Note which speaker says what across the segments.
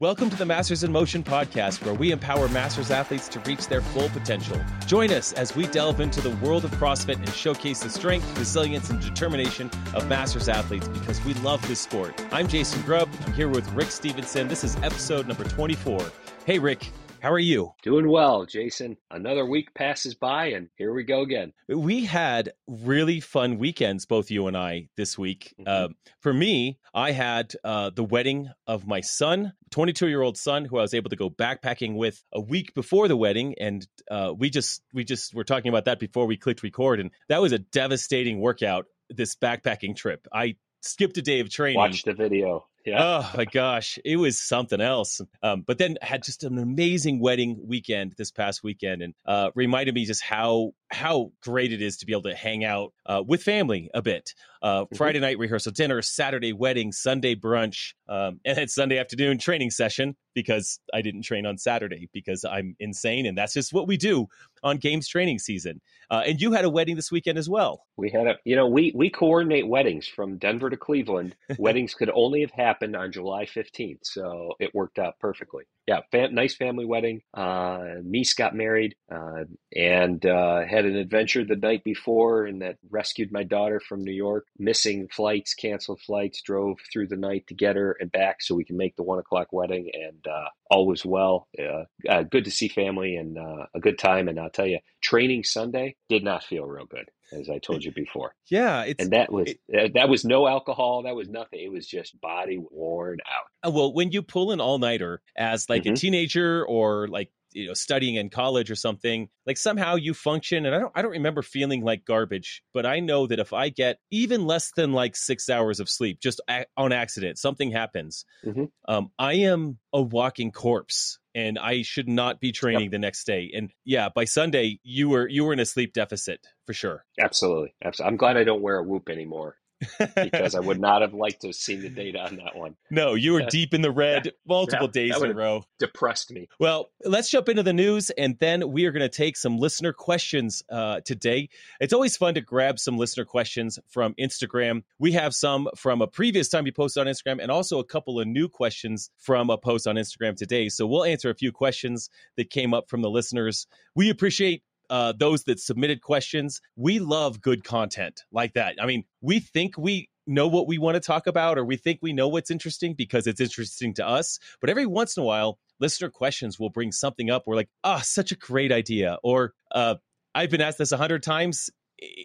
Speaker 1: Welcome to the Masters in Motion podcast, where we empower Masters athletes to reach their full potential. Join us as we delve into the world of CrossFit and showcase the strength, resilience, and determination of Masters athletes because we love this sport. I'm Jason Grubb. I'm here with Rick Stevenson. This is episode number 24. Hey, Rick. How are you?
Speaker 2: Doing well, Jason. Another week passes by, and here we go again.
Speaker 1: We had really fun weekends, both you and I, this week. Mm-hmm. Uh, for me, I had uh, the wedding of my son, 22 year old son, who I was able to go backpacking with a week before the wedding, and uh, we just we just were talking about that before we clicked record, and that was a devastating workout. This backpacking trip, I skipped a day of training.
Speaker 2: Watch the video.
Speaker 1: Yeah. Oh my gosh, it was something else. Um, but then had just an amazing wedding weekend this past weekend, and uh, reminded me just how how great it is to be able to hang out uh, with family a bit. Uh, mm-hmm. Friday night rehearsal dinner, Saturday wedding, Sunday brunch, um, and then Sunday afternoon training session because I didn't train on Saturday because I'm insane, and that's just what we do on games training season. Uh, and you had a wedding this weekend as well.
Speaker 2: We had a, you know, we we coordinate weddings from Denver to Cleveland. weddings could only have happened on July 15th, so it worked out perfectly yeah, fam- nice family wedding. Uh, niece got married uh, and uh, had an adventure the night before, and that rescued my daughter from New York, missing flights, canceled flights, drove through the night to get her and back so we can make the one o'clock wedding, and uh, all was well. Uh, uh, good to see family and a good time. And I'll tell you, training Sunday did not feel real good as I told you before.
Speaker 1: Yeah,
Speaker 2: and that was it, that was no alcohol. That was nothing. It was just body worn out.
Speaker 1: Uh, well, when you pull an all nighter as like mm-hmm. a teenager or like you know studying in college or something like somehow you function and i don't i don't remember feeling like garbage but i know that if i get even less than like six hours of sleep just a- on accident something happens mm-hmm. um, i am a walking corpse and i should not be training yep. the next day and yeah by sunday you were you were in a sleep deficit for sure
Speaker 2: absolutely absolutely i'm glad i don't wear a whoop anymore because I would not have liked to have seen the data on that one.
Speaker 1: No, you were deep in the red multiple yeah, days in a row.
Speaker 2: Depressed me.
Speaker 1: Well, let's jump into the news, and then we are going to take some listener questions uh, today. It's always fun to grab some listener questions from Instagram. We have some from a previous time you posted on Instagram, and also a couple of new questions from a post on Instagram today. So we'll answer a few questions that came up from the listeners. We appreciate uh, those that submitted questions. We love good content like that. I mean, we think we know what we want to talk about or we think we know what's interesting because it's interesting to us. But every once in a while, listener questions will bring something up. We're like, ah, oh, such a great idea. Or uh, I've been asked this a hundred times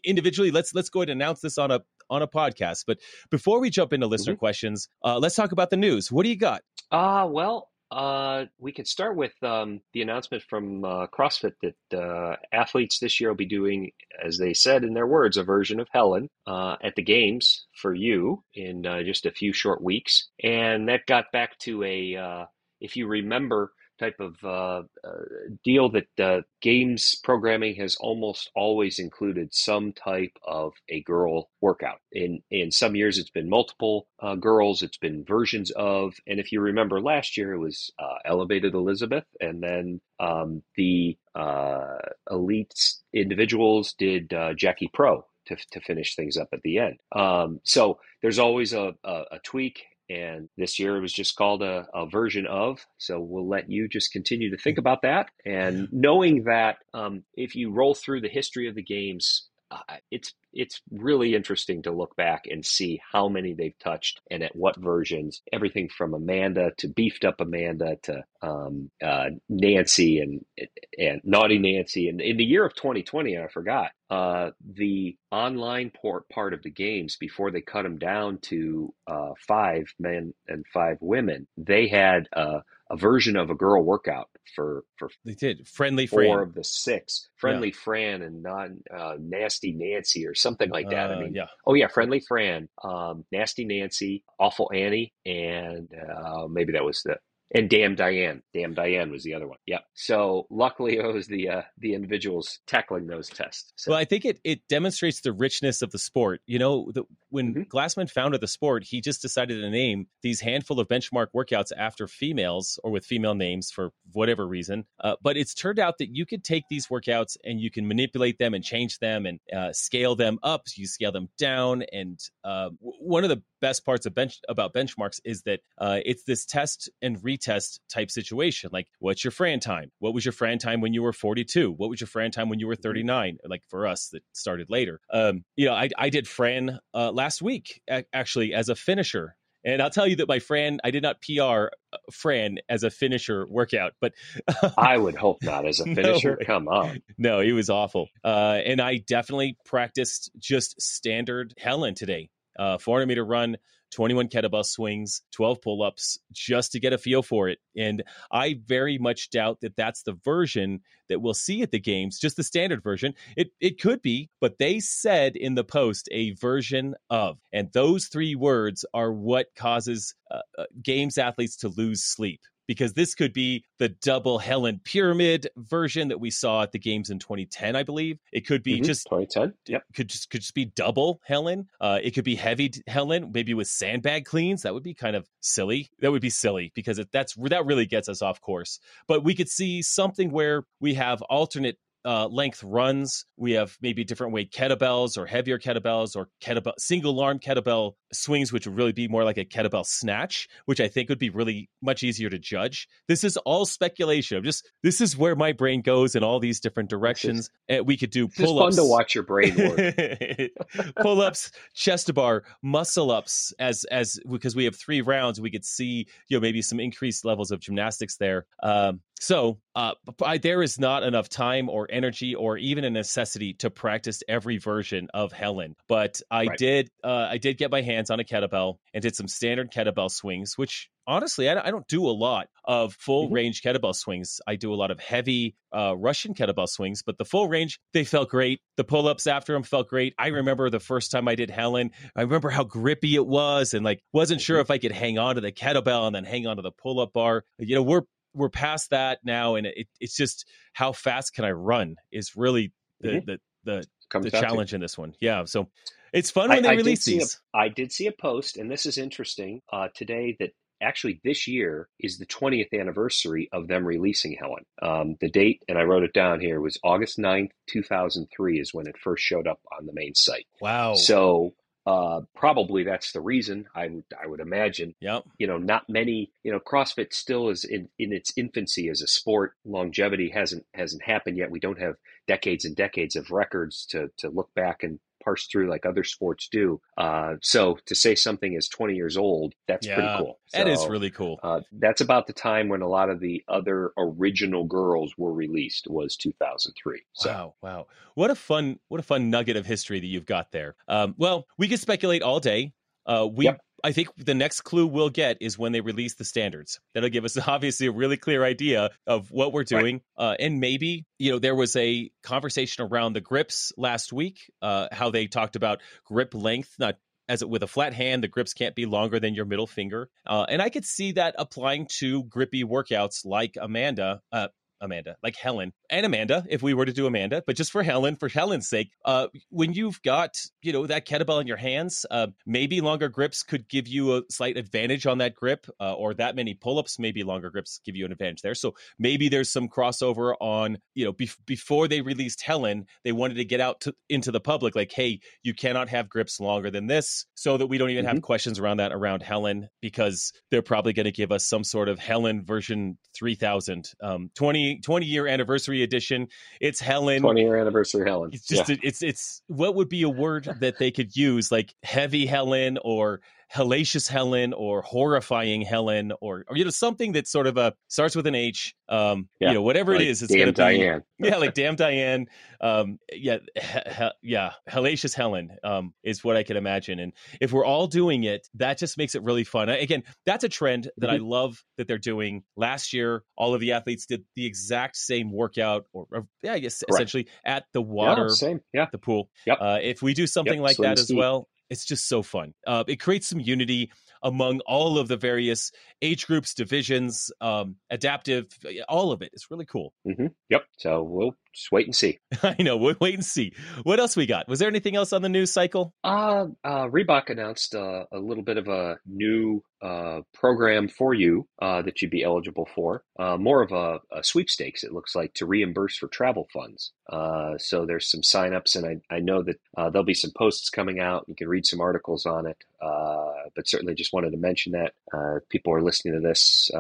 Speaker 1: individually. Let's let's go ahead and announce this on a on a podcast. But before we jump into listener mm-hmm. questions, uh, let's talk about the news. What do you got?
Speaker 2: Uh, well, uh, we could start with um, the announcement from uh, CrossFit that uh, athletes this year will be doing, as they said in their words, a version of Helen uh, at the games for you in uh, just a few short weeks. And that got back to a, uh, if you remember, type of uh, uh, deal that uh, games programming has almost always included some type of a girl workout. In in some years, it's been multiple uh, girls. It's been versions of, and if you remember last year, it was uh, Elevated Elizabeth, and then um, the uh, elite individuals did Jackie Pro to, to finish things up at the end. Um, so there's always a, a, a, tweak and this year it was just called a, a, version of. So we'll let you just continue to think about that. And knowing that um, if you roll through the history of the games, uh, it's it's really interesting to look back and see how many they've touched and at what versions. Everything from Amanda to beefed up Amanda to um, uh, Nancy and and naughty Nancy. And in the year of 2020, I forgot uh, the online port part of the games before they cut them down to uh, five men and five women. They had uh, a version of a girl workout for for
Speaker 1: they did friendly
Speaker 2: four
Speaker 1: Fran.
Speaker 2: of the six friendly yeah. Fran and not uh, nasty Nancy or something like that. Uh, I mean, yeah. oh yeah, friendly Fran, um, nasty Nancy, awful Annie, and uh, maybe that was the and Damn Diane. Damn Diane was the other one. Yeah. So luckily, it was the uh, the individuals tackling those tests. So.
Speaker 1: Well, I think it it demonstrates the richness of the sport. You know, the, when mm-hmm. Glassman founded the sport, he just decided to name these handful of benchmark workouts after females or with female names for whatever reason. Uh, but it's turned out that you could take these workouts and you can manipulate them and change them and uh, scale them up. You scale them down. And uh, one of the best parts of bench about benchmarks is that uh, it's this test and retest type situation. Like, what's your Fran time? What was your Fran time when you were 42? What was your Fran time when you were 39? Like for us that started later. Um, you know, I, I did Fran uh, last week actually as a finisher and I'll tell you that my Fran, I did not PR uh, Fran as a finisher workout, but
Speaker 2: I would hope not as a finisher. No, Come on.
Speaker 1: No, he was awful. Uh, and I definitely practiced just standard Helen today. Uh, 400 meter run, 21 kettlebell swings, 12 pull ups, just to get a feel for it. And I very much doubt that that's the version that we'll see at the games, just the standard version. It, it could be, but they said in the post a version of. And those three words are what causes uh, uh, games athletes to lose sleep because this could be the double Helen pyramid version that we saw at the games in 2010, I believe. It could be mm-hmm. just
Speaker 2: 2010. Yep.
Speaker 1: Could just could just be double Helen. Uh, it could be heavy Helen, maybe with sandbag cleans. That would be kind of silly. That would be silly because it, that's that really gets us off course. But we could see something where we have alternate uh, length runs. We have maybe different weight kettlebells or heavier kettlebells or kettlebell single arm kettlebell swings, which would really be more like a kettlebell snatch, which I think would be really much easier to judge. This is all speculation. Just this is where my brain goes in all these different directions. And we could do pull ups.
Speaker 2: fun to watch your brain work.
Speaker 1: pull ups, chest to bar, muscle ups. As as because we have three rounds, we could see you know maybe some increased levels of gymnastics there. Um, so uh, I, there is not enough time or energy or even a necessity to practice every version of Helen. But I right. did uh, I did get my hands on a kettlebell and did some standard kettlebell swings, which honestly I, I don't do a lot of full mm-hmm. range kettlebell swings. I do a lot of heavy uh, Russian kettlebell swings, but the full range they felt great. The pull ups after them felt great. I remember the first time I did Helen. I remember how grippy it was and like wasn't sure mm-hmm. if I could hang on to the kettlebell and then hang on to the pull up bar. You know, we're we're past that now, and it, it's just how fast can I run is really the mm-hmm. the the, the challenge in this one. Yeah, so it's fun when I, they I release these.
Speaker 2: A, I did see a post, and this is interesting uh, today that actually this year is the 20th anniversary of them releasing Helen. Um, the date, and I wrote it down here, was August 9th, 2003 is when it first showed up on the main site.
Speaker 1: Wow.
Speaker 2: So uh, probably that's the reason I would I would imagine.
Speaker 1: Yep.
Speaker 2: You know, not many. You know, CrossFit still is in, in its infancy as a sport. Longevity hasn't hasn't happened yet. We don't have decades and decades of records to to look back and parse through like other sports do. Uh, so to say something is 20 years old, that's yeah, pretty cool.
Speaker 1: So, that is really cool.
Speaker 2: Uh, that's about the time when a lot of the other original girls were released was 2003. So.
Speaker 1: Wow, wow, what a fun, what a fun nugget of history that you've got there. Um, well, we could speculate all day. Uh, we yep. I think the next clue we'll get is when they release the standards. That'll give us obviously a really clear idea of what we're doing. Right. Uh, and maybe, you know, there was a conversation around the grips last week, uh, how they talked about grip length, not as it, with a flat hand, the grips can't be longer than your middle finger. Uh, and I could see that applying to grippy workouts like Amanda, uh, Amanda, like Helen and Amanda, if we were to do Amanda, but just for Helen, for Helen's sake, uh, when you've got, you know, that kettlebell in your hands, uh, maybe longer grips could give you a slight advantage on that grip, uh, or that many pull-ups, maybe longer grips give you an advantage there. So maybe there's some crossover on, you know, be- before they released Helen, they wanted to get out to, into the public, like, hey, you cannot have grips longer than this, so that we don't even mm-hmm. have questions around that around Helen, because they're probably going to give us some sort of Helen version 3000, um, 20 20, year anniversary edition. It's Helen.
Speaker 2: 20 year anniversary Helen.
Speaker 1: It's just yeah. it's it's what would be a word that they could use like heavy Helen or hellacious Helen or horrifying Helen or, or you know something that sort of a uh, starts with an H. Um, yeah. you know whatever like it is, it's
Speaker 2: going
Speaker 1: to
Speaker 2: be
Speaker 1: yeah, like damn Diane. Um, yeah, he, he, yeah, hellacious Helen um, is what I can imagine. And if we're all doing it, that just makes it really fun. Again, that's a trend that mm-hmm. I love that they're doing. Last year, all of the athletes did the exact same workout, or, or yeah, I guess Correct. essentially at the water,
Speaker 2: yeah, same, yeah,
Speaker 1: the pool.
Speaker 2: Yep.
Speaker 1: Uh, if we do something yep. like Swim that as well, it's just so fun. Uh, it creates some unity among all of the various age groups, divisions, um, adaptive, all of it. It's really cool.
Speaker 2: Mm-hmm. Yep. So we'll just wait and see.
Speaker 1: I know. We'll wait and see. What else we got? Was there anything else on the news cycle?
Speaker 2: Uh, uh Reebok announced uh, a little bit of a new uh, program for you uh, that you'd be eligible for. Uh, more of a, a, sweepstakes, it looks like, to reimburse for travel funds. Uh, so there's some signups, and I, I know that uh, there'll be some posts coming out. You can read some articles on it, uh, but certainly just wanted to mention that people are listening to this.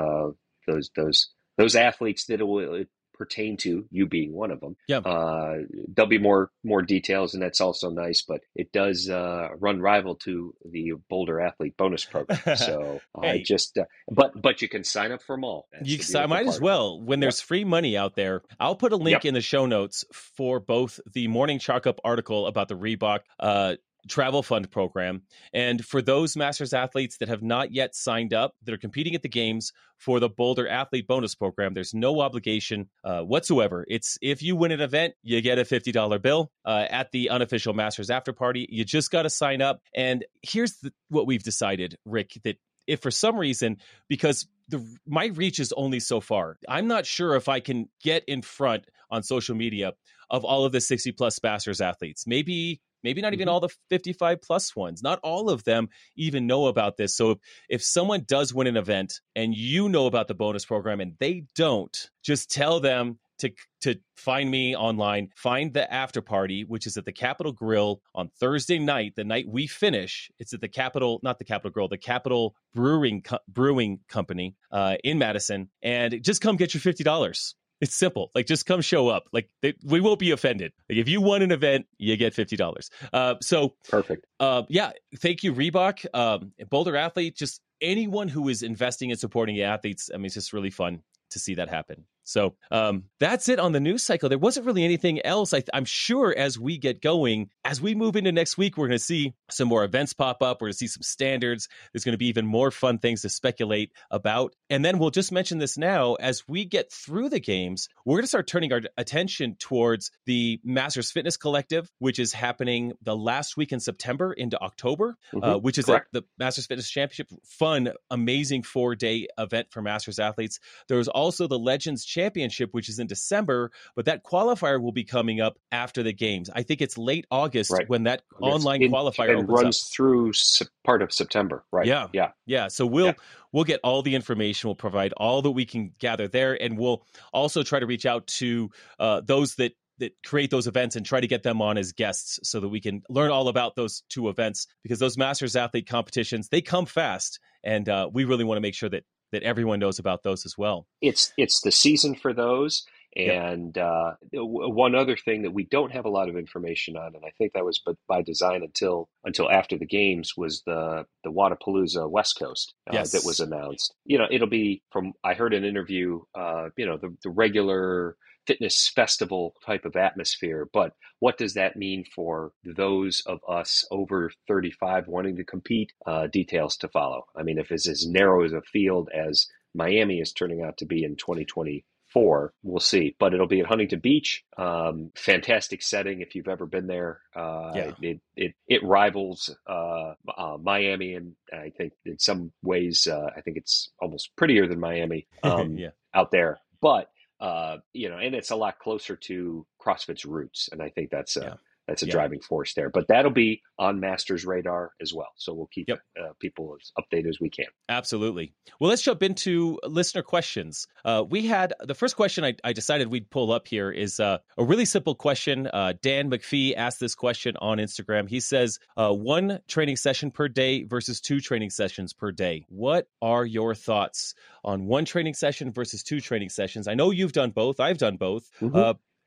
Speaker 2: those those those athletes that will pertain to, you being one of them.
Speaker 1: Yeah.
Speaker 2: Uh, there'll be more more details, and that's also nice. But it does uh, run rival to the Boulder Athlete Bonus Program. So hey. I just, uh, but but you can sign up for them all.
Speaker 1: That's you I might as well. When there's yep. free money out there, I'll put a link yep. in the show notes for both the Morning Chalk Up article about the Reebok uh, travel fund program. And for those Masters athletes that have not yet signed up, that are competing at the games for the Boulder Athlete Bonus Program, there's no obligation uh, whatsoever. It's if you win an event, you get a $50 bill uh, at the unofficial Masters after party. You just got to sign up. And here's the, what we've decided, Rick, that if for some reason, because the my reach is only so far. I'm not sure if I can get in front on social media of all of the 60 plus Masters athletes. Maybe maybe not even mm-hmm. all the 55 plus ones. Not all of them even know about this. So if, if someone does win an event and you know about the bonus program and they don't, just tell them to to find me online. Find the after party, which is at the Capital grill on Thursday night, the night we finish. It's at the Capital, not the Capital grill the Capital Brewing Co- Brewing Company uh, in Madison, and just come get your fifty dollars. It's simple. Like, just come show up. Like, they, we won't be offended. Like, if you won an event, you get fifty dollars. Uh, so
Speaker 2: perfect.
Speaker 1: Uh, yeah, thank you, Reebok, um, Boulder Athlete. Just anyone who is investing and supporting athletes. I mean, it's just really fun to see that happen. So um, that's it on the news cycle. There wasn't really anything else. I, am sure as we get going, as we move into next week, we're going to see some more events pop up. We're going to see some standards. There's going to be even more fun things to speculate about. And then we'll just mention this now as we get through the games, we're going to start turning our attention towards the Masters Fitness Collective, which is happening the last week in September into October, uh, mm-hmm. uh, which is a, the Masters Fitness Championship. Fun, amazing four day event for Masters athletes. There was also the Legends Championship, which is in December, but that qualifier will be coming up after the games. I think it's late August right. when that yes. online it, qualifier
Speaker 2: it runs up. through part of September, right?
Speaker 1: Yeah,
Speaker 2: yeah,
Speaker 1: yeah. So we'll yeah. we'll get all the information. We'll provide all that we can gather there, and we'll also try to reach out to uh, those that that create those events and try to get them on as guests so that we can learn all about those two events because those masters athlete competitions they come fast and uh, we really want to make sure that that everyone knows about those as well.
Speaker 2: It's it's the season for those. And yep. uh, one other thing that we don't have a lot of information on, and I think that was but by design until until after the games, was the the Wodapalooza West Coast uh, yes. that was announced. You know, it'll be from I heard an interview. Uh, you know, the the regular fitness festival type of atmosphere. But what does that mean for those of us over 35 wanting to compete? Uh, details to follow. I mean, if it's as narrow as a field as Miami is turning out to be in 2024, we'll see. But it'll be at Huntington Beach. Um, fantastic setting if you've ever been there. Uh, yeah. it, it, it rivals uh, uh, Miami, and I think in some ways, uh, I think it's almost prettier than Miami um, yeah. out there. But uh, you know, and it's a lot closer to CrossFit's roots, and I think that's a yeah. That's a yeah. driving force there. But that'll be on Masters radar as well, so we'll keep yep. uh, people as updated as we can.
Speaker 1: Absolutely. Well, let's jump into listener questions. Uh, we had the first question I, I, decided we'd pull up here is uh, a really simple question. Uh, Dan McPhee asked this question on Instagram. He says, uh, "One training session per day versus two training sessions per day. What are your thoughts?" on one training session versus two training sessions. I know you've done both. I've done both. Mm-hmm.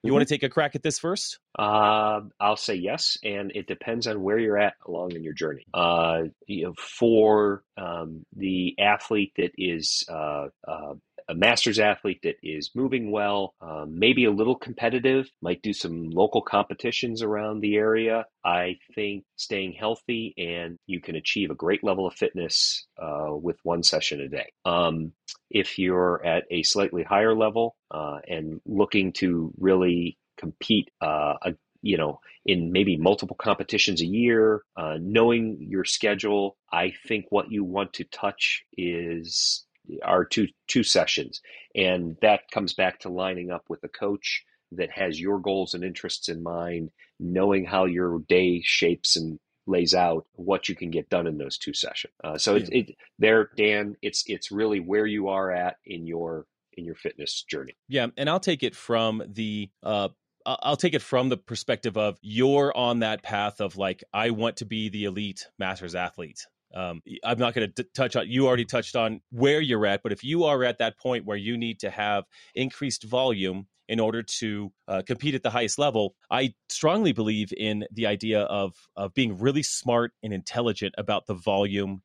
Speaker 1: You mm-hmm. want to take a crack at this first?
Speaker 2: Uh, I'll say yes, and it depends on where you're at along in your journey. Uh, you know, for um, the athlete that is uh, uh a masters athlete that is moving well, um, maybe a little competitive, might do some local competitions around the area. I think staying healthy and you can achieve a great level of fitness uh, with one session a day. Um, if you're at a slightly higher level uh, and looking to really compete uh, a, you know, in maybe multiple competitions a year, uh, knowing your schedule, I think what you want to touch is our two two sessions, and that comes back to lining up with a coach that has your goals and interests in mind, knowing how your day shapes and lays out what you can get done in those two sessions. Uh, so it, it there, Dan, it's it's really where you are at in your in your fitness journey.
Speaker 1: Yeah, and I'll take it from the uh, I'll take it from the perspective of you're on that path of like I want to be the elite masters athlete. Um, I'm not going to touch on. You already touched on where you're at, but if you are at that point where you need to have increased volume in order to uh, compete at the highest level, I strongly believe in the idea of of being really smart and intelligent about the volume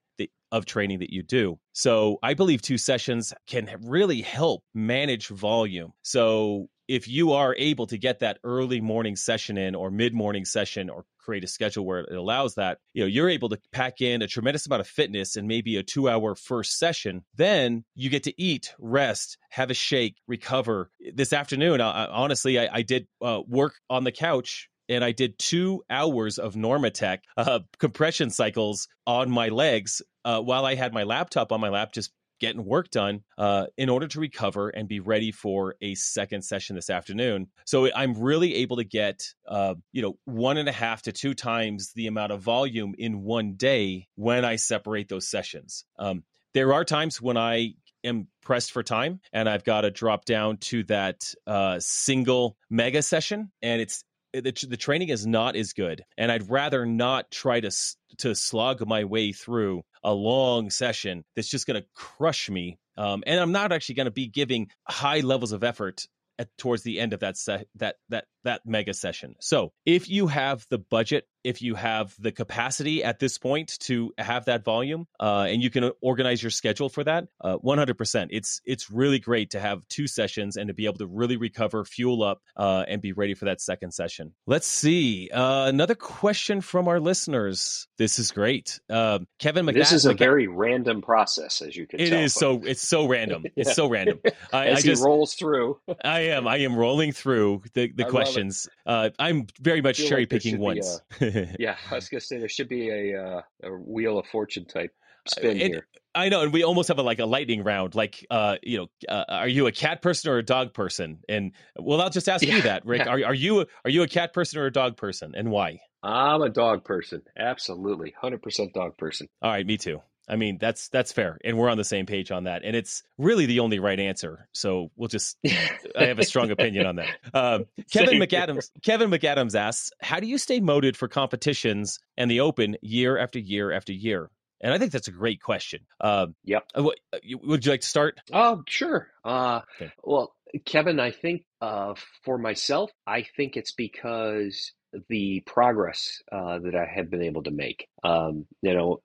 Speaker 1: of training that you do. So I believe two sessions can really help manage volume. So if you are able to get that early morning session in or mid morning session or create a schedule where it allows that you know you're able to pack in a tremendous amount of fitness in maybe a two hour first session then you get to eat rest have a shake recover. This afternoon I, honestly I, I did uh, work on the couch and I did two hours of Normatec uh, compression cycles on my legs uh, while I had my laptop on my lap, just getting work done uh, in order to recover and be ready for a second session this afternoon. So I'm really able to get, uh, you know, one and a half to two times the amount of volume in one day when I separate those sessions. Um, there are times when I am pressed for time and I've got to drop down to that uh, single mega session, and it's the, the training is not as good and i'd rather not try to to slog my way through a long session that's just going to crush me um, and i'm not actually going to be giving high levels of effort at, towards the end of that se- that that that mega session. So, if you have the budget, if you have the capacity at this point to have that volume, uh, and you can organize your schedule for that, uh, 100%. It's it's really great to have two sessions and to be able to really recover, fuel up, uh, and be ready for that second session. Let's see uh, another question from our listeners. This is great, um, Kevin.
Speaker 2: McNabb, this is a very random process, as you can.
Speaker 1: It
Speaker 2: tell,
Speaker 1: is so. It's so random. It's so random.
Speaker 2: I, as I just, he rolls through.
Speaker 1: I am. I am rolling through the the questions. Uh, I'm very much cherry like picking ones.
Speaker 2: Yeah, I was gonna say there should be a uh, a wheel of fortune type spin here.
Speaker 1: I know, and we almost have a like a lightning round. Like, uh, you know, uh, are you a cat person or a dog person? And well, I'll just ask yeah, you that, Rick. Are are you are you a cat person or a dog person, and why?
Speaker 2: I'm a dog person. Absolutely, hundred percent dog person.
Speaker 1: All right, me too. I mean, that's that's fair, and we're on the same page on that. And it's really the only right answer. So we'll just I have a strong opinion on that. Um, Kevin Same McAdams. Here. Kevin McAdams asks, "How do you stay motivated for competitions and the Open year after year after year?" And I think that's a great question. Um,
Speaker 2: yep.
Speaker 1: Uh, uh, would you like to start?
Speaker 2: Oh, sure. Uh, okay. Well, Kevin, I think uh, for myself, I think it's because the progress uh, that I have been able to make. Um, you know,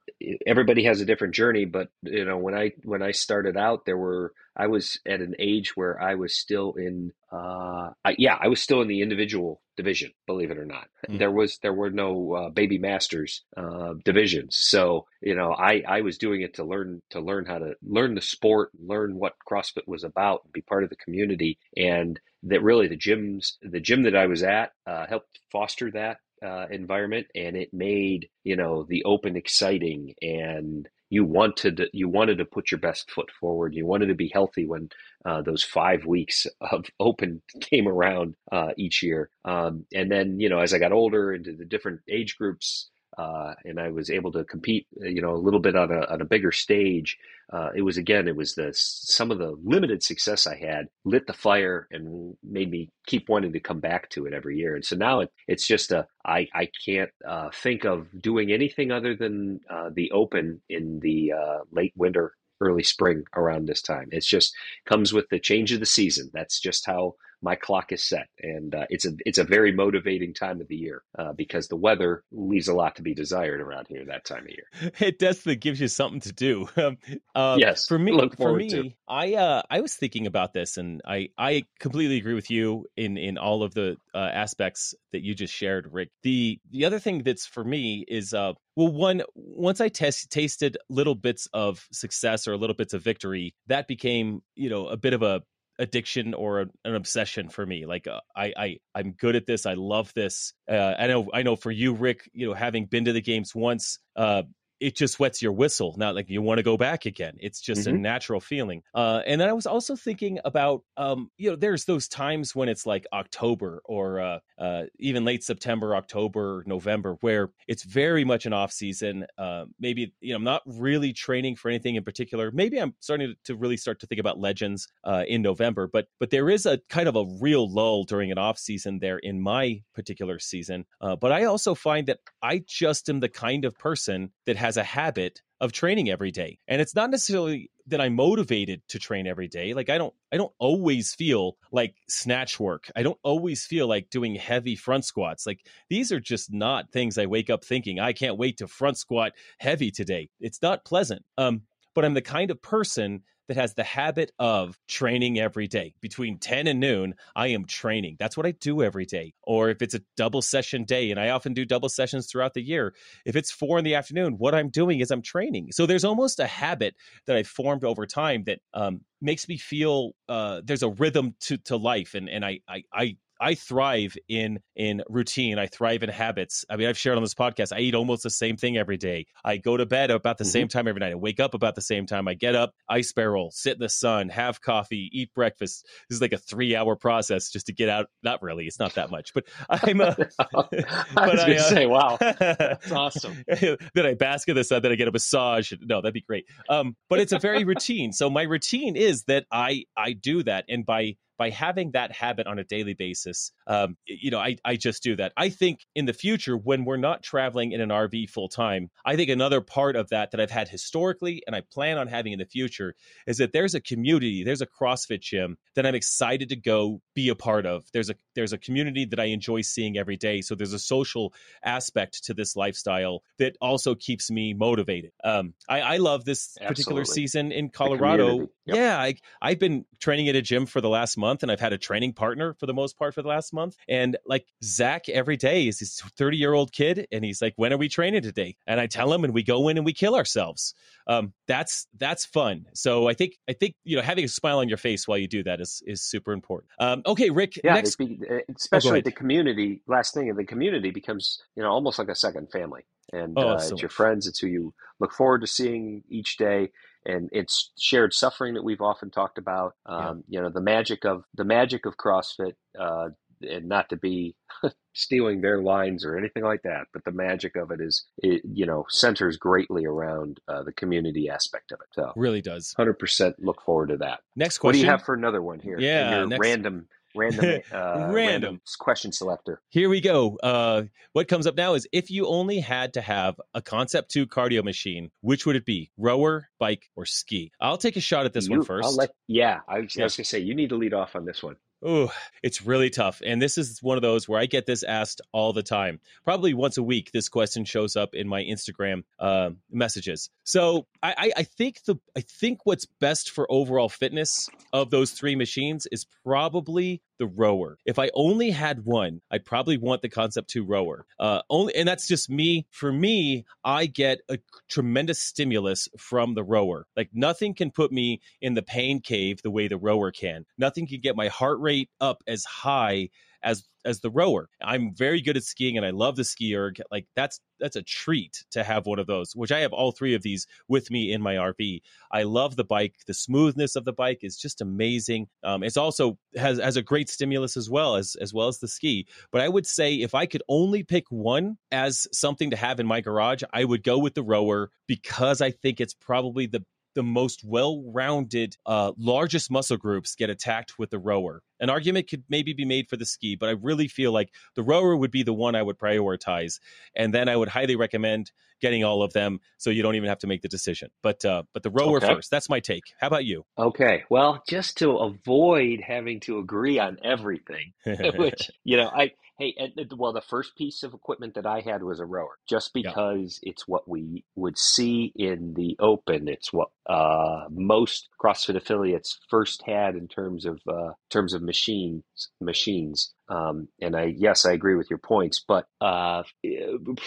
Speaker 2: everybody has a different journey, but you know, when I when I started out, there were I was at an age where I was still in, uh, I, yeah, I was still in the individual division. Believe it or not, mm. there was there were no uh, baby masters uh, divisions. So you know, I I was doing it to learn to learn how to learn the sport, learn what CrossFit was about, and be part of the community. And that really the gyms, the gym that I was at, uh, helped foster that uh, environment, and it made you know the open exciting and you wanted to, you wanted to put your best foot forward. You wanted to be healthy when uh, those five weeks of open came around uh, each year. Um, and then you know as I got older into the different age groups, uh, and I was able to compete, uh, you know, a little bit on a on a bigger stage. Uh, it was again, it was the some of the limited success I had lit the fire and made me keep wanting to come back to it every year. And so now it, it's just a I I can't uh, think of doing anything other than uh, the Open in the uh, late winter early spring around this time. It's just comes with the change of the season. That's just how my clock is set, and uh, it's a it's a very motivating time of the year uh, because the weather leaves a lot to be desired around here that time of year.
Speaker 1: It definitely gives you something to do.
Speaker 2: Um, uh, yes,
Speaker 1: for me, for me, to. I uh, I was thinking about this, and I I completely agree with you in in all of the uh, aspects that you just shared, Rick. The the other thing that's for me is uh well one once i test, tasted little bits of success or a little bits of victory that became you know a bit of a addiction or a, an obsession for me. Like uh, I, I, I'm good at this. I love this. Uh, I know, I know for you, Rick, you know, having been to the games once, uh, it just wets your whistle. Not like you want to go back again. It's just mm-hmm. a natural feeling. Uh, and then I was also thinking about, um, you know, there's those times when it's like October or uh, uh, even late September, October, November, where it's very much an off season. Uh, maybe you know I'm not really training for anything in particular. Maybe I'm starting to really start to think about legends uh, in November, but but there is a kind of a real lull during an off season there in my particular season. Uh, but I also find that I just am the kind of person that has a habit of training every day. And it's not necessarily that I'm motivated to train every day. Like I don't I don't always feel like snatch work. I don't always feel like doing heavy front squats. Like these are just not things I wake up thinking, I can't wait to front squat heavy today. It's not pleasant. Um but I'm the kind of person that has the habit of training every day. Between 10 and noon, I am training. That's what I do every day. Or if it's a double session day, and I often do double sessions throughout the year, if it's four in the afternoon, what I'm doing is I'm training. So there's almost a habit that I've formed over time that um, makes me feel uh, there's a rhythm to, to life. And, and I, I, I I thrive in in routine. I thrive in habits. I mean, I've shared on this podcast. I eat almost the same thing every day. I go to bed about the mm-hmm. same time every night. I wake up about the same time. I get up, ice barrel, sit in the sun, have coffee, eat breakfast. This is like a three hour process just to get out. Not really. It's not that much, but I'm. Uh,
Speaker 2: I was going to uh, say, wow, that's awesome.
Speaker 1: then I bask in the sun. Then I get a massage. No, that'd be great. Um, but it's a very routine. So my routine is that I I do that, and by by having that habit on a daily basis, um, you know, I, I just do that. I think in the future, when we're not traveling in an RV full time, I think another part of that that I've had historically and I plan on having in the future is that there's a community, there's a CrossFit gym that I'm excited to go be a part of. There's a there's a community that I enjoy seeing every day. So there's a social aspect to this lifestyle that also keeps me motivated. Um, I, I love this Absolutely. particular season in Colorado. Yep. Yeah, I, I've been training at a gym for the last month and I've had a training partner for the most part for the last month. And like Zach, every day is this 30 year old kid, and he's like, "When are we training today?" And I tell him, and we go in and we kill ourselves. Um, that's that's fun. So I think I think you know having a smile on your face while you do that is is super important. Um, okay, Rick.
Speaker 2: Yeah,
Speaker 1: next...
Speaker 2: be, especially oh, the community. Last thing, the community becomes you know almost like a second family and oh, uh, so it's your friends. It's who you look forward to seeing each day and it's shared suffering that we've often talked about. Um, yeah. You know, the magic of the magic of CrossFit, uh, and not to be stealing their lines or anything like that, but the magic of it is, it, you know, centers greatly around uh, the community aspect of it. So
Speaker 1: really does.
Speaker 2: Hundred percent. Look forward to that.
Speaker 1: Next question.
Speaker 2: What do you have for another one here?
Speaker 1: Yeah,
Speaker 2: next... random random uh, random question selector.
Speaker 1: Here we go. Uh, what comes up now is if you only had to have a Concept Two cardio machine, which would it be? Rower, bike, or ski? I'll take a shot at this
Speaker 2: you,
Speaker 1: one first.
Speaker 2: Let, yeah, I was, yeah. I was going to say you need to lead off on this one.
Speaker 1: Oh, it's really tough. And this is one of those where I get this asked all the time. Probably once a week, this question shows up in my Instagram uh, messages. So I, I think the I think what's best for overall fitness of those three machines is probably the rower. If I only had one, I'd probably want the Concept 2 rower. Uh, only, and that's just me. For me, I get a tremendous stimulus from the rower. Like nothing can put me in the pain cave the way the rower can. Nothing can get my heart rate up as high as as the rower. I'm very good at skiing and I love the ski erg. Like that's that's a treat to have one of those, which I have all three of these with me in my RV. I love the bike. The smoothness of the bike is just amazing. Um, it's also has has a great stimulus as well as as well as the ski. But I would say if I could only pick one as something to have in my garage, I would go with the rower because I think it's probably the the most well-rounded, uh, largest muscle groups get attacked with the rower. An argument could maybe be made for the ski, but I really feel like the rower would be the one I would prioritize, and then I would highly recommend getting all of them, so you don't even have to make the decision. But uh, but the rower okay. first. That's my take. How about you?
Speaker 2: Okay. Well, just to avoid having to agree on everything, which you know, I Hey, well, the first piece of equipment that I had was a rower, just because yeah. it's what we would see in the open. It's what uh, most CrossFit affiliates first had in terms of uh, terms of machines. Machines. Um, and I, yes, I agree with your points, but uh,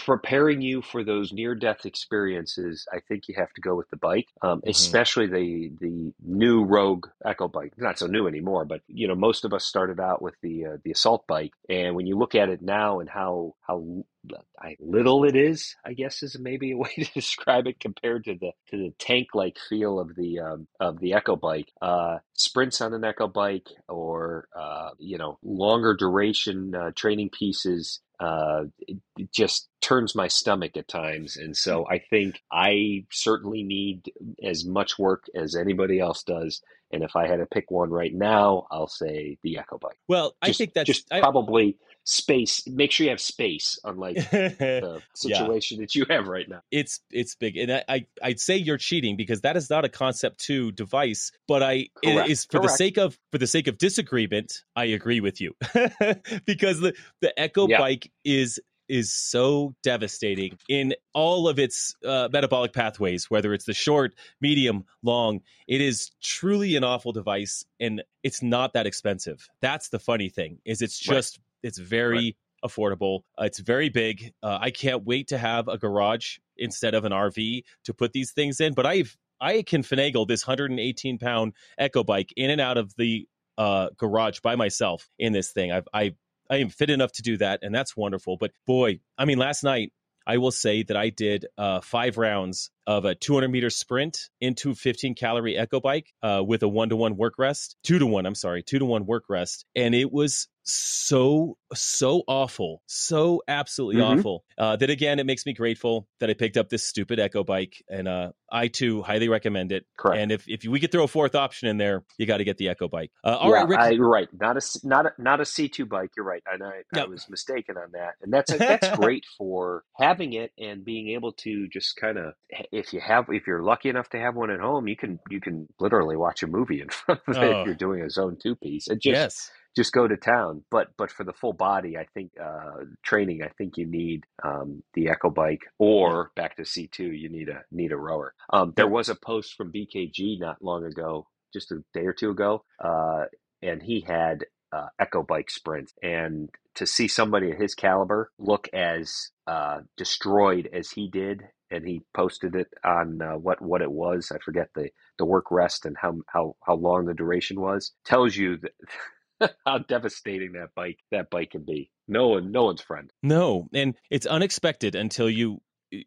Speaker 2: preparing you for those near death experiences, I think you have to go with the bike, um, mm-hmm. especially the the new Rogue Echo bike. Not so new anymore, but you know, most of us started out with the uh, the assault bike, and when you look at it now and how how I, little it is, I guess is maybe a way to describe it compared to the to the tank like feel of the um, of the Echo bike. Uh, sprints on an Echo bike or uh, you know longer duration uh, training pieces uh, it, it, just turns my stomach at times. And so I think I certainly need as much work as anybody else does. And if I had to pick one right now, I'll say the Echo Bike.
Speaker 1: Well,
Speaker 2: just,
Speaker 1: I think that's
Speaker 2: just I, probably space. Make sure you have space, unlike the situation yeah. that you have right now.
Speaker 1: It's it's big, and I, I I'd say you're cheating because that is not a Concept Two device. But I Correct. it is for Correct. the sake of for the sake of disagreement, I agree with you because the the Echo yeah. Bike is is so devastating in all of its uh, metabolic pathways, whether it's the short, medium, long. It is truly an awful device, and it's not that expensive. That's the funny thing is it's just. It's very right. affordable. Uh, it's very big. Uh, I can't wait to have a garage instead of an RV to put these things in. But I've I can finagle this 118 pound Echo bike in and out of the uh, garage by myself in this thing. I've I I am fit enough to do that, and that's wonderful. But boy, I mean, last night I will say that I did uh, five rounds of a 200 meter sprint into 15 calorie echo bike uh, with a one to one work rest, two to one, I'm sorry, two to one work rest. And it was so so awful so absolutely mm-hmm. awful uh, that again it makes me grateful that i picked up this stupid echo bike and uh, i too highly recommend it
Speaker 2: Correct.
Speaker 1: and if, if we could throw a fourth option in there you got to get the echo bike
Speaker 2: uh, all yeah, right, Rick. I, you're right not a not a, not a c2 bike you're right and I. I was mistaken on that and that's that's great for having it and being able to just kind of if you have if you're lucky enough to have one at home you can you can literally watch a movie in front of it oh. if you're doing a zone two piece it just
Speaker 1: yes
Speaker 2: just go to town. But but for the full body, I think uh, training, I think you need um, the Echo bike or back to C two. You need a need a rower. Um, there was a post from BKG not long ago, just a day or two ago, uh, and he had uh, Echo bike sprints. And to see somebody of his caliber look as uh, destroyed as he did and he posted it on uh, what what it was. I forget the the work rest and how how how long the duration was. Tells you that how devastating that bike that bike can be. No one, no one's friend.
Speaker 1: No, and it's unexpected until you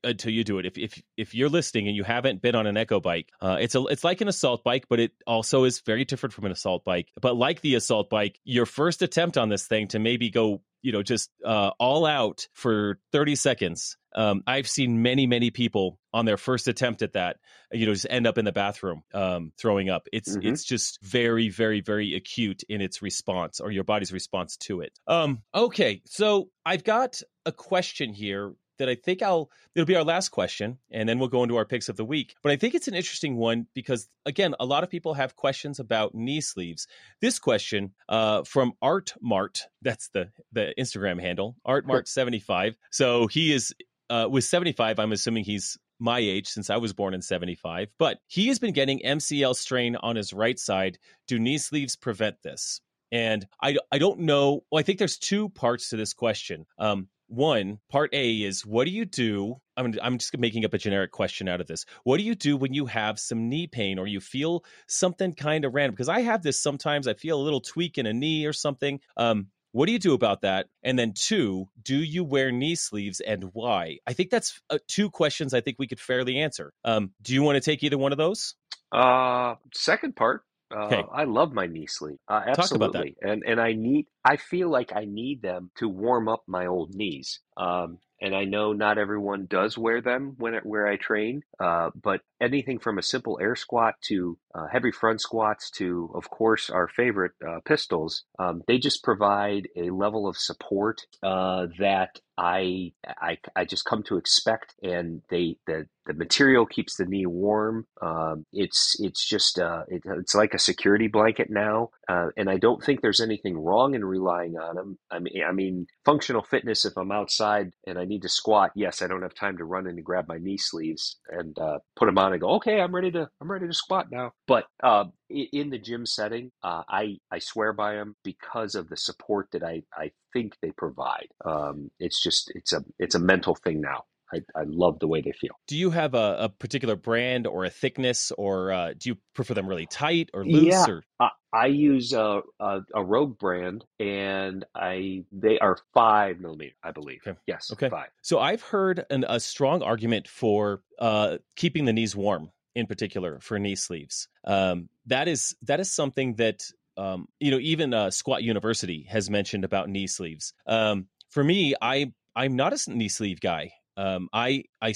Speaker 1: until you do it. If if if you're listening and you haven't been on an echo bike, uh, it's a it's like an assault bike, but it also is very different from an assault bike. But like the assault bike, your first attempt on this thing to maybe go you know just uh, all out for 30 seconds. Um, i've seen many many people on their first attempt at that you know just end up in the bathroom um, throwing up. It's mm-hmm. it's just very very very acute in its response or your body's response to it. Um, okay so i've got a question here that I think I'll it'll be our last question and then we'll go into our picks of the week. But I think it's an interesting one because again, a lot of people have questions about knee sleeves. This question uh, from Art Mart, that's the the Instagram handle, Art Mart 75. So he is uh, with 75, I'm assuming he's my age since I was born in 75, but he has been getting MCL strain on his right side. Do knee sleeves prevent this? And I, I don't know. Well, I think there's two parts to this question. Um, one part a is what do you do I'm, I'm just making up a generic question out of this. What do you do when you have some knee pain or you feel something kind of random? Because i have this sometimes i feel a little tweak in a knee or something. Um, what do you do about that? And then two do you wear knee sleeves and why? I think that's uh, two questions i think we could fairly answer. Um, do you want to take either one of those?
Speaker 2: Uh second part uh, I love my knee sleeve. Uh, absolutely. And and I need I feel like I need them to warm up my old knees. Um, and I know not everyone does wear them when it, where I train, uh, but anything from a simple air squat to uh, heavy front squats to, of course, our favorite uh, pistols, um, they just provide a level of support uh, that I, I I just come to expect, and they the the material keeps the knee warm. Um, it's it's just uh, it, it's like a security blanket now, uh, and I don't think there's anything wrong in relying on them. I mean, I mean, functional fitness. If I'm outside and I need to squat, yes, I don't have time to run in and grab my knee sleeves and uh, put them on and go. Okay, I'm ready to I'm ready to squat now. But uh, in the gym setting, uh, I I swear by them because of the support that I, I think they provide. Um, it's just it's a it's a mental thing now. I, I love the way they feel.
Speaker 1: Do you have a, a particular brand or a thickness, or uh, do you prefer them really tight or loose?
Speaker 2: Yeah,
Speaker 1: or?
Speaker 2: I, I use a, a, a Rogue brand, and I they are five millimeter, I believe.
Speaker 1: Okay.
Speaker 2: Yes,
Speaker 1: okay.
Speaker 2: five.
Speaker 1: So I've heard an, a strong argument for uh, keeping the knees warm, in particular for knee sleeves. Um, that is that is something that um, you know even uh, Squat University has mentioned about knee sleeves. Um, for me, I I'm not a knee sleeve guy. Um, I I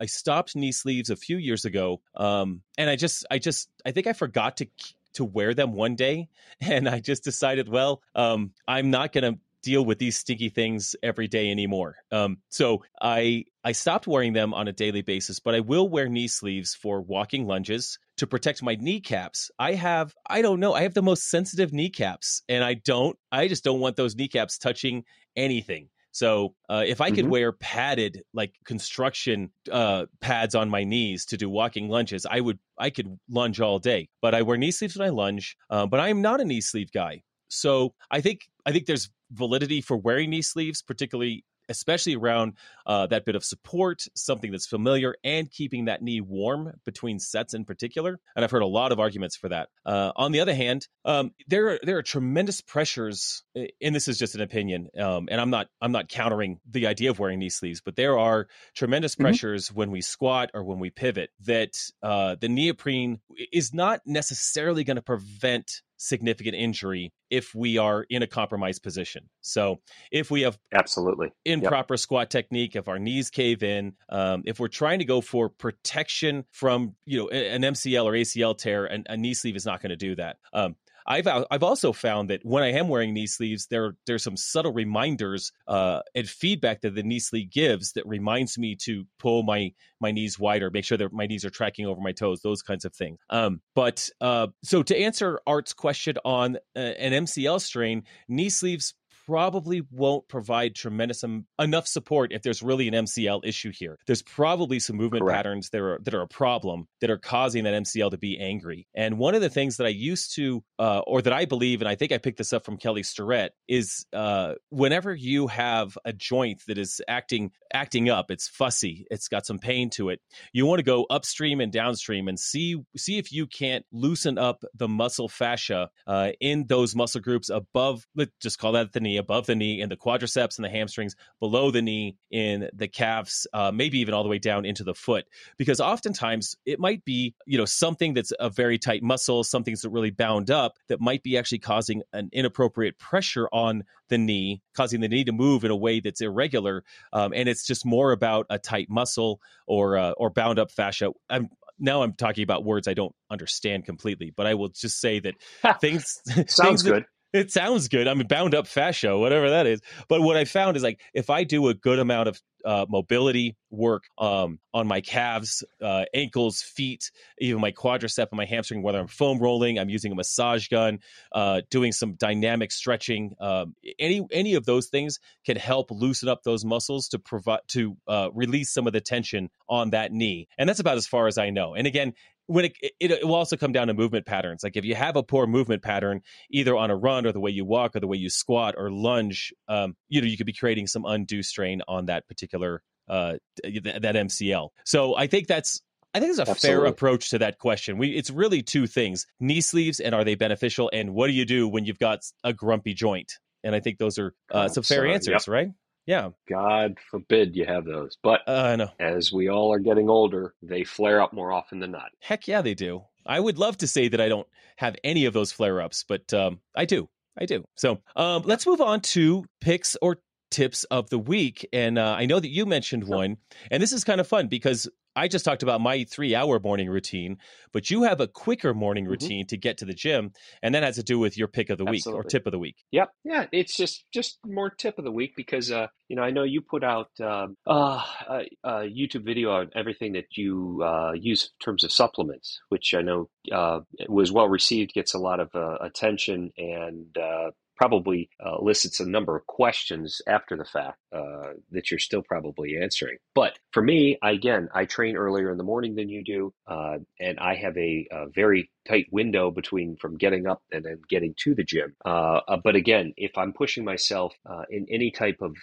Speaker 1: I stopped knee sleeves a few years ago, um, and I just I just I think I forgot to to wear them one day, and I just decided, well, um, I'm not to deal with these stinky things every day anymore. Um, so I I stopped wearing them on a daily basis, but I will wear knee sleeves for walking lunges to protect my kneecaps. I have I don't know I have the most sensitive kneecaps, and I don't I just don't want those kneecaps touching anything. So uh, if I could mm-hmm. wear padded like construction uh, pads on my knees to do walking lunges, I would I could lunge all day. But I wear knee sleeves when I lunge. Uh, but I am not a knee sleeve guy. So I think I think there's validity for wearing knee sleeves, particularly especially around uh, that bit of support, something that's familiar, and keeping that knee warm between sets in particular. And I've heard a lot of arguments for that. Uh, on the other hand, um, there are, there are tremendous pressures, and this is just an opinion, um, and I'm not I'm not countering the idea of wearing knee sleeves, but there are tremendous mm-hmm. pressures when we squat or when we pivot that uh, the neoprene is not necessarily going to prevent significant injury if we are in a compromised position. So if we have
Speaker 2: absolutely
Speaker 1: improper yep. squat technique, if our knees cave in, um, if we're trying to go for protection from you know an MCL or ACL tear, and a knee sleeve is not going to do that. Um, I've I've also found that when I am wearing knee sleeves, there there's some subtle reminders uh, and feedback that the knee sleeve gives that reminds me to pull my my knees wider, make sure that my knees are tracking over my toes, those kinds of things. Um, but uh, so to answer Art's question on uh, an MCL strain, knee sleeves probably won't provide tremendous um, enough support if there's really an MCL issue here. There's probably some movement Correct. patterns that are that are a problem that are causing that MCL to be angry. And one of the things that I used to, uh, or that I believe, and I think I picked this up from Kelly Starrett, is uh, whenever you have a joint that is acting acting up, it's fussy, it's got some pain to it. You want to go upstream and downstream and see see if you can't loosen up the muscle fascia uh, in those muscle groups above. Let's just call that the knee, above the knee, in the quadriceps and the hamstrings, below the knee, in the calves, uh, maybe even all the way down into the foot. Because oftentimes it might be you know something that's a very tight muscle, something that's really bound up that might be actually causing an inappropriate pressure on the knee, causing the knee to move in a way that's irregular, um, and it's just more about a tight muscle or uh, or bound up fascia. I'm now I'm talking about words I don't understand completely, but I will just say that things
Speaker 2: sounds
Speaker 1: things
Speaker 2: good.
Speaker 1: That, it sounds good. I mean, bound up fascia, whatever that is. But what I found is like if I do a good amount of uh, mobility work um, on my calves, uh, ankles, feet, even my quadricep and my hamstring, whether I'm foam rolling, I'm using a massage gun, uh, doing some dynamic stretching. Um, any any of those things can help loosen up those muscles to provide to uh, release some of the tension on that knee. And that's about as far as I know. And again, when it, it, it, will also come down to movement patterns. Like if you have a poor movement pattern, either on a run or the way you walk or the way you squat or lunge, um, you know, you could be creating some undue strain on that particular uh, th- that MCL. So I think that's I think it's a Absolutely. fair approach to that question. We it's really two things: knee sleeves and are they beneficial, and what do you do when you've got a grumpy joint? And I think those are uh, some fair answers, yep. right? Yeah.
Speaker 2: God forbid you have those. But
Speaker 1: uh, I know.
Speaker 2: as we all are getting older, they flare up more often than not.
Speaker 1: Heck yeah, they do. I would love to say that I don't have any of those flare ups, but um, I do. I do. So um, let's move on to picks or tips of the week. And uh, I know that you mentioned one, and this is kind of fun because I just talked about my three hour morning routine, but you have a quicker morning mm-hmm. routine mm-hmm. to get to the gym, and that has to do with your pick of the Absolutely. week or tip of the week.
Speaker 2: Yep, yeah, it's just just more tip of the week because uh, you know I know you put out um, uh, a, a, YouTube video on everything that you uh, use in terms of supplements, which I know uh, was well received, gets a lot of uh, attention, and uh, probably uh, elicits a number of questions after the fact uh, that you're still probably answering. But for me, again, I train earlier in the morning than you do, uh, and I have a, a, very tight window between from getting up and then getting to the gym. Uh, uh, but again, if I'm pushing myself uh, in any type of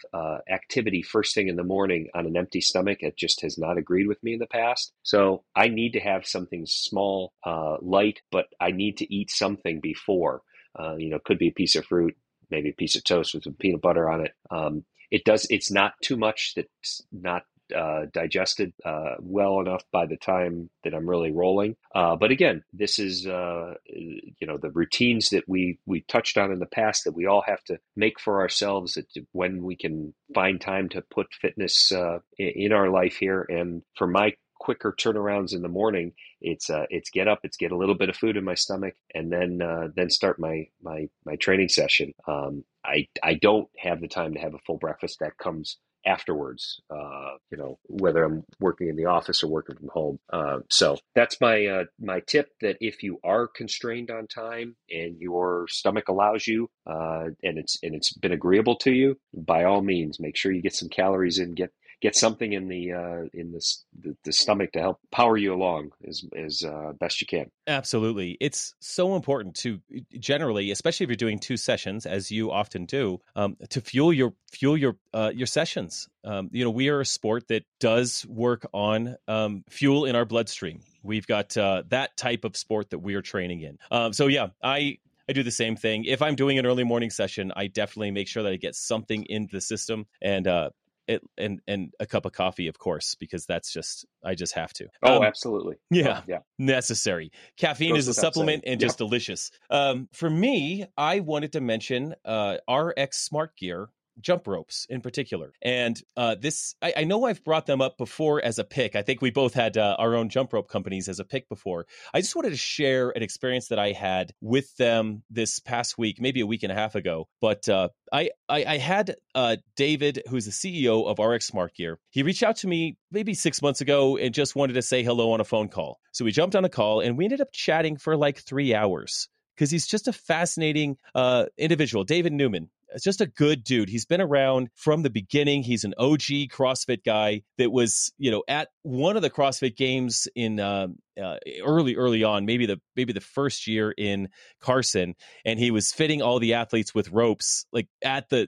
Speaker 2: activity first thing in the morning on an empty stomach, it just has not agreed with me in the past. So I need to have something small, light, but I need to eat something before. Uh, you know, could be a piece of fruit, maybe a piece of toast with some peanut butter on it. Um, it does. It's not too much that's not uh, digested uh, well enough by the time that I'm really rolling. Uh, but again, this is uh, you know the routines that we we touched on in the past that we all have to make for ourselves. That when we can find time to put fitness uh, in our life here, and for my quicker turnarounds in the morning, it's uh, it's get up, it's get a little bit of food in my stomach, and then uh, then start my my my training session. Um, I I don't have the time to have a full breakfast. That comes afterwards, uh, you know, whether I'm working in the office or working from home. Uh, so that's my uh, my tip. That if you are constrained on time and your stomach allows you, uh, and it's and it's been agreeable to you, by all means, make sure you get some calories in, get get something in the uh, in the, the, the stomach to help power you along as as uh, best you can.
Speaker 1: Absolutely, it's so important to generally, especially if you're doing two sessions, as you often do, um, to fuel your fuel your uh, your sessions. Um, you know, we are a sport that does work on um, fuel in our bloodstream. We've got uh, that type of sport that we are training in. Um, so yeah, I I do the same thing. If I'm doing an early morning session, I definitely make sure that I get something into the system. And uh, it, and and a cup of coffee, of course, because that's just I just have to.
Speaker 2: Oh, um, absolutely.
Speaker 1: Yeah,
Speaker 2: oh, yeah.
Speaker 1: Necessary. Caffeine is a supplement saying. and just delicious. Um, for me, I wanted to mention uh, RX Smart Gear jump ropes in particular. And uh, this, I, I, know I've brought them up before as a pick. I think we both had uh, our own jump rope companies as a pick before. I just wanted to share an experience that I had with them this past week, maybe a week and a half ago. But uh, I, I, I, had uh, David, who's the CEO of RX Smart Gear. He reached out to me maybe six months ago and just wanted to say hello on a phone call. So we jumped on a call and we ended up chatting for like three hours because he's just a fascinating uh, individual. David Newman, just a good dude. He's been around from the beginning. He's an OG CrossFit guy that was, you know, at one of the CrossFit games in um, uh, early, early on, maybe the maybe the first year in Carson, and he was fitting all the athletes with ropes, like at the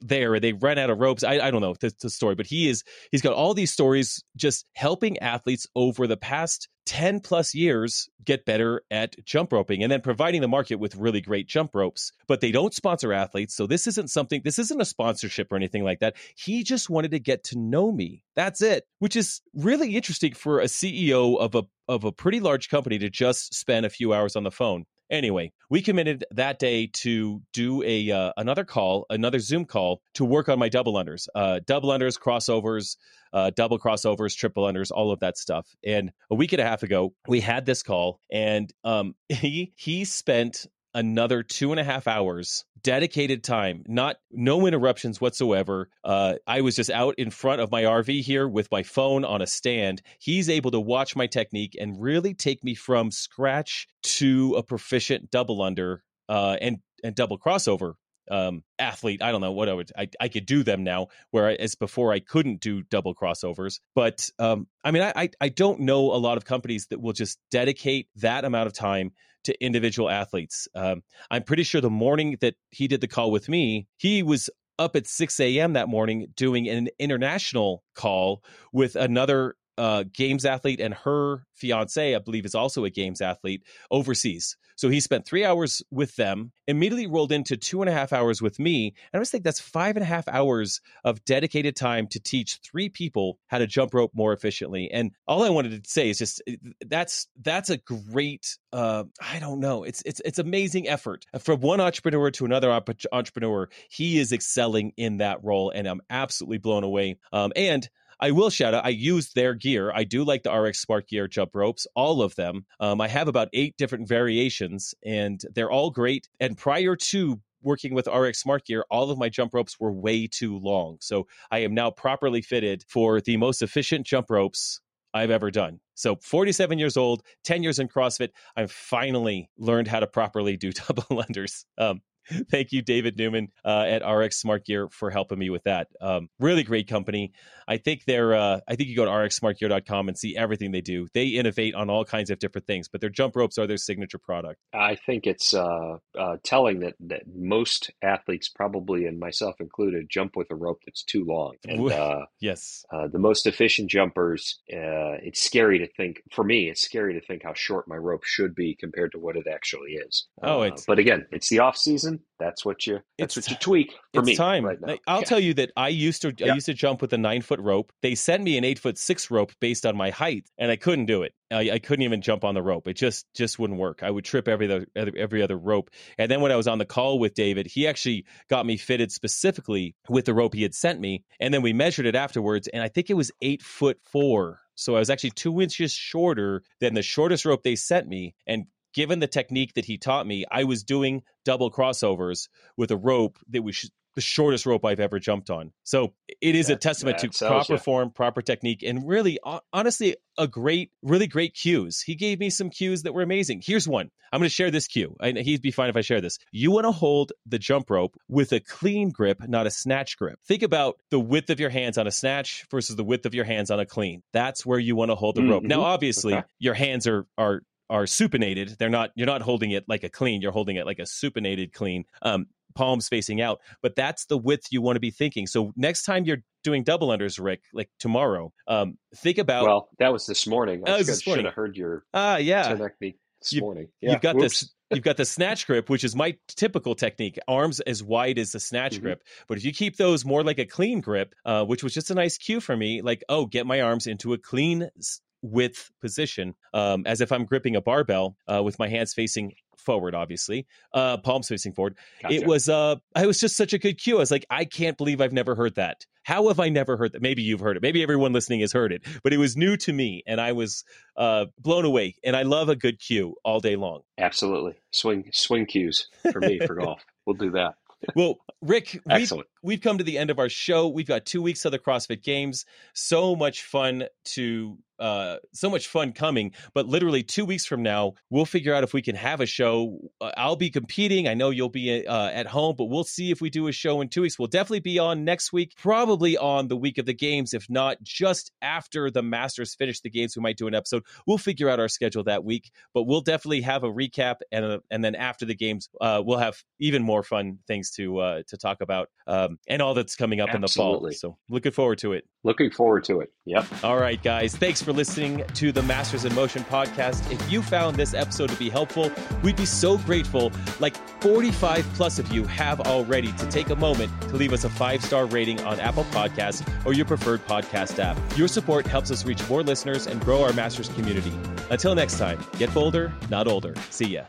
Speaker 1: there. They ran out of ropes. I, I don't know the, the story, but he is he's got all these stories just helping athletes over the past 10 plus years get better at jump roping and then providing the market with really great jump ropes but they don't sponsor athletes so this isn't something this isn't a sponsorship or anything like that he just wanted to get to know me that's it which is really interesting for a ceo of a of a pretty large company to just spend a few hours on the phone Anyway, we committed that day to do a uh, another call, another Zoom call to work on my double unders, uh, double unders, crossovers, uh, double crossovers, triple unders, all of that stuff. And a week and a half ago, we had this call, and um, he he spent another two and a half hours dedicated time not no interruptions whatsoever uh, i was just out in front of my rv here with my phone on a stand he's able to watch my technique and really take me from scratch to a proficient double under uh, and and double crossover um, athlete. I don't know what I would. I, I could do them now, whereas before I couldn't do double crossovers. But um, I mean, I I don't know a lot of companies that will just dedicate that amount of time to individual athletes. Um, I'm pretty sure the morning that he did the call with me, he was up at 6 a.m. that morning doing an international call with another uh, games athlete and her fiance, I believe, is also a games athlete overseas. So he spent three hours with them, immediately rolled into two and a half hours with me. And I was think that's five and a half hours of dedicated time to teach three people how to jump rope more efficiently. And all I wanted to say is just that's that's a great uh, I don't know. It's it's it's amazing effort from one entrepreneur to another entrepreneur. He is excelling in that role, and I'm absolutely blown away. Um, and I will shout out, I used their gear. I do like the RX Smart Gear jump ropes, all of them. Um, I have about eight different variations, and they're all great. And prior to working with RX Smart Gear, all of my jump ropes were way too long. So I am now properly fitted for the most efficient jump ropes I've ever done. So 47 years old, 10 years in CrossFit, I've finally learned how to properly do double unders. Um, Thank you, David Newman uh, at RX Smart Gear, for helping me with that. Um, really great company. I think they're. Uh, I think you go to rxsmartgear.com and see everything they do. They innovate on all kinds of different things, but their jump ropes are their signature product.
Speaker 2: I think it's uh, uh, telling that that most athletes, probably and myself included, jump with a rope that's too long. And uh,
Speaker 1: yes,
Speaker 2: uh, the most efficient jumpers. Uh, it's scary to think. For me, it's scary to think how short my rope should be compared to what it actually is.
Speaker 1: Oh, it's.
Speaker 2: but again, it's the off season. That's what you. That's what you tweak for
Speaker 1: it's
Speaker 2: me.
Speaker 1: time.
Speaker 2: Right now.
Speaker 1: I'll
Speaker 2: Yeah.
Speaker 1: tell you that I used to. I used to jump with a nine foot rope. They sent me an eight foot six rope based on my height, and I couldn't do it. I, I couldn't even jump on the rope. It just just wouldn't work. I would trip every other every other rope. And then when I was on the call with David, he actually got me fitted specifically with the rope he had sent me, and then we measured it afterwards, and I think it was eight foot four. So I was actually two inches shorter than the shortest rope they sent me, and. Given the technique that he taught me, I was doing double crossovers with a rope that was sh- the shortest rope I've ever jumped on. So it is a testament to proper
Speaker 2: ya.
Speaker 1: form, proper technique, and really, honestly, a great, really great cues. He gave me some cues that were amazing. Here's one. I'm going to share this cue. And he'd be fine if I share this. You want to hold the jump rope with a clean grip, not a snatch grip. Think about the width of your hands on a snatch versus the width of your hands on a clean. That's where you want to hold the rope. Now,
Speaker 2: Mhm.
Speaker 1: obviously,
Speaker 2: Okay.
Speaker 1: your hands are are are supinated. They're not. You're not holding it like a clean. You're holding it like a supinated clean. Um, palms facing out. But that's the width you want to be thinking. So next time you're doing double unders, Rick, like tomorrow, um, think about.
Speaker 2: Well, that was this morning. I
Speaker 1: was
Speaker 2: should,
Speaker 1: this morning.
Speaker 2: should have heard your
Speaker 1: Ah, yeah.
Speaker 2: technique this
Speaker 1: You-
Speaker 2: morning.
Speaker 1: You've got
Speaker 2: whoops.
Speaker 1: this. You've got the snatch grip, which is my typical technique, arms as wide as the snatch
Speaker 2: Mhm.
Speaker 1: grip. But if you keep those more like a clean grip, uh, which was just a nice cue for me, like oh, get my arms into a clean width position, um, as if I'm gripping a barbell uh, with my hands facing forward, obviously, uh, palms facing forward.
Speaker 2: Gotcha.
Speaker 1: It was uh, it was just such a good cue. I was like, I can't believe I've never heard that. How have I never heard that? Maybe you've heard it. Maybe everyone listening has heard it, but it was new to me, and I was uh, blown away. And I love a good cue all day long.
Speaker 2: absolutely swing swing cues for me for golf. We'll do that.
Speaker 1: Well, Rick, we've, we've come to the end of our show. We've got two weeks of the CrossFit Games. So much fun to, uh, so much fun coming. But literally two weeks from now, we'll figure out if we can have a show. Uh, I'll be competing. I know you'll be uh, at home, but we'll see if we do a show in two weeks. We'll definitely be on next week, probably on the week of the games. If not, just after the Masters finish the games, we might do an episode. We'll figure out our schedule that week, but we'll definitely have a recap and a, and then after the games, uh, we'll have even more fun things to uh, to talk about um, and all that's coming up in the fall. So looking forward to it.
Speaker 2: Looking forward to it. Yep.
Speaker 1: All right, guys. Thanks for listening to the Masters in Motion podcast. If you found this episode to be helpful, we'd be so grateful. Like 45 plus of you have already to take a moment to leave us a five star rating on Apple Podcasts or your preferred podcast app. Your support helps us reach more listeners and grow our Masters community. Until next time, get bolder, not older. See ya.